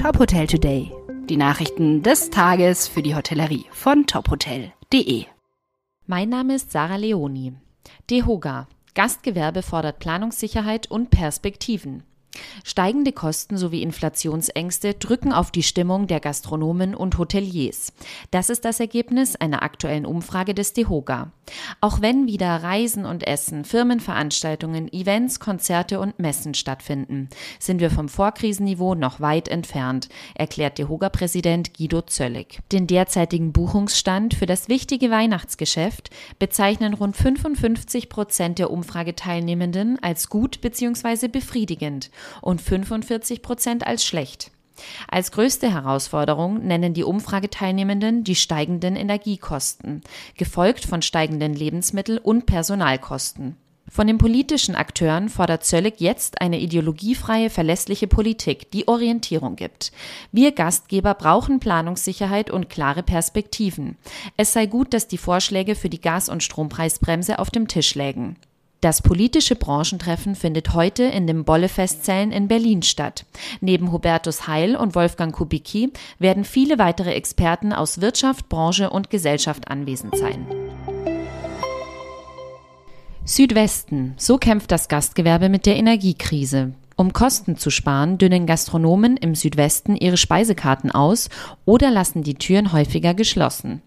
Top Hotel Today. Die Nachrichten des Tages für die Hotellerie von tophotel.de. Mein Name ist Sarah Leoni. DEHOGA. Gastgewerbe fordert Planungssicherheit und Perspektiven. Steigende Kosten sowie Inflationsängste drücken auf die Stimmung der Gastronomen und Hoteliers. Das ist das Ergebnis einer aktuellen Umfrage des DEHOGA. Auch wenn wieder Reisen und Essen, Firmenveranstaltungen, Events, Konzerte und Messen stattfinden, sind wir vom Vorkrisenniveau noch weit entfernt, erklärt DEHOGA-Präsident Guido Zöllig. Den derzeitigen Buchungsstand für das wichtige Weihnachtsgeschäft bezeichnen rund 55 Prozent der Umfrageteilnehmenden als gut bzw. befriedigend und 45 Prozent als schlecht. Als größte Herausforderung nennen die Umfrageteilnehmenden die steigenden Energiekosten, gefolgt von steigenden Lebensmittel- und Personalkosten. Von den politischen Akteuren fordert Zöllig jetzt eine ideologiefreie, verlässliche Politik, die Orientierung gibt. Wir Gastgeber brauchen Planungssicherheit und klare Perspektiven. Es sei gut, dass die Vorschläge für die Gas- und Strompreisbremse auf dem Tisch lägen. Das politische Branchentreffen findet heute in den Bollefestzellen in Berlin statt. Neben Hubertus Heil und Wolfgang Kubicki werden viele weitere Experten aus Wirtschaft, Branche und Gesellschaft anwesend sein. Südwesten. So kämpft das Gastgewerbe mit der Energiekrise. Um Kosten zu sparen, dünnen Gastronomen im Südwesten ihre Speisekarten aus oder lassen die Türen häufiger geschlossen.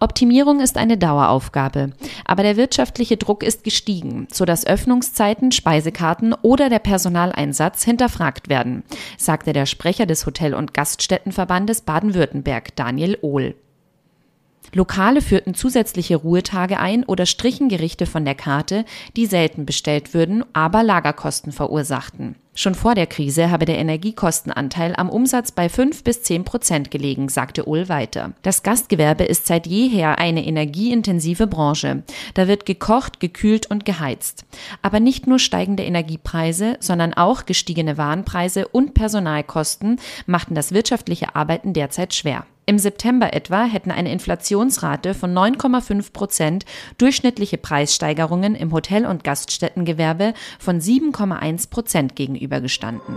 Optimierung ist eine Daueraufgabe, aber der wirtschaftliche Druck ist gestiegen, sodass Öffnungszeiten, Speisekarten oder der Personaleinsatz hinterfragt werden, sagte der Sprecher des Hotel- und Gaststättenverbandes Baden-Württemberg, Daniel Ohl. Lokale führten zusätzliche Ruhetage ein oder strichen Gerichte von der Karte, die selten bestellt würden, aber Lagerkosten verursachten. Schon vor der Krise habe der Energiekostenanteil am Umsatz bei 5 bis 10 Prozent gelegen, sagte Ull weiter. Das Gastgewerbe ist seit jeher eine energieintensive Branche. Da wird gekocht, gekühlt und geheizt. Aber nicht nur steigende Energiepreise, sondern auch gestiegene Warenpreise und Personalkosten machten das wirtschaftliche Arbeiten derzeit schwer. Im September etwa hätten eine Inflationsrate von 9,5 Prozent durchschnittliche Preissteigerungen im Hotel- und Gaststättengewerbe von 7,1 Prozent gegenübergestanden.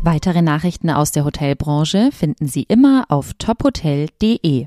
Weitere Nachrichten aus der Hotelbranche finden Sie immer auf tophotel.de.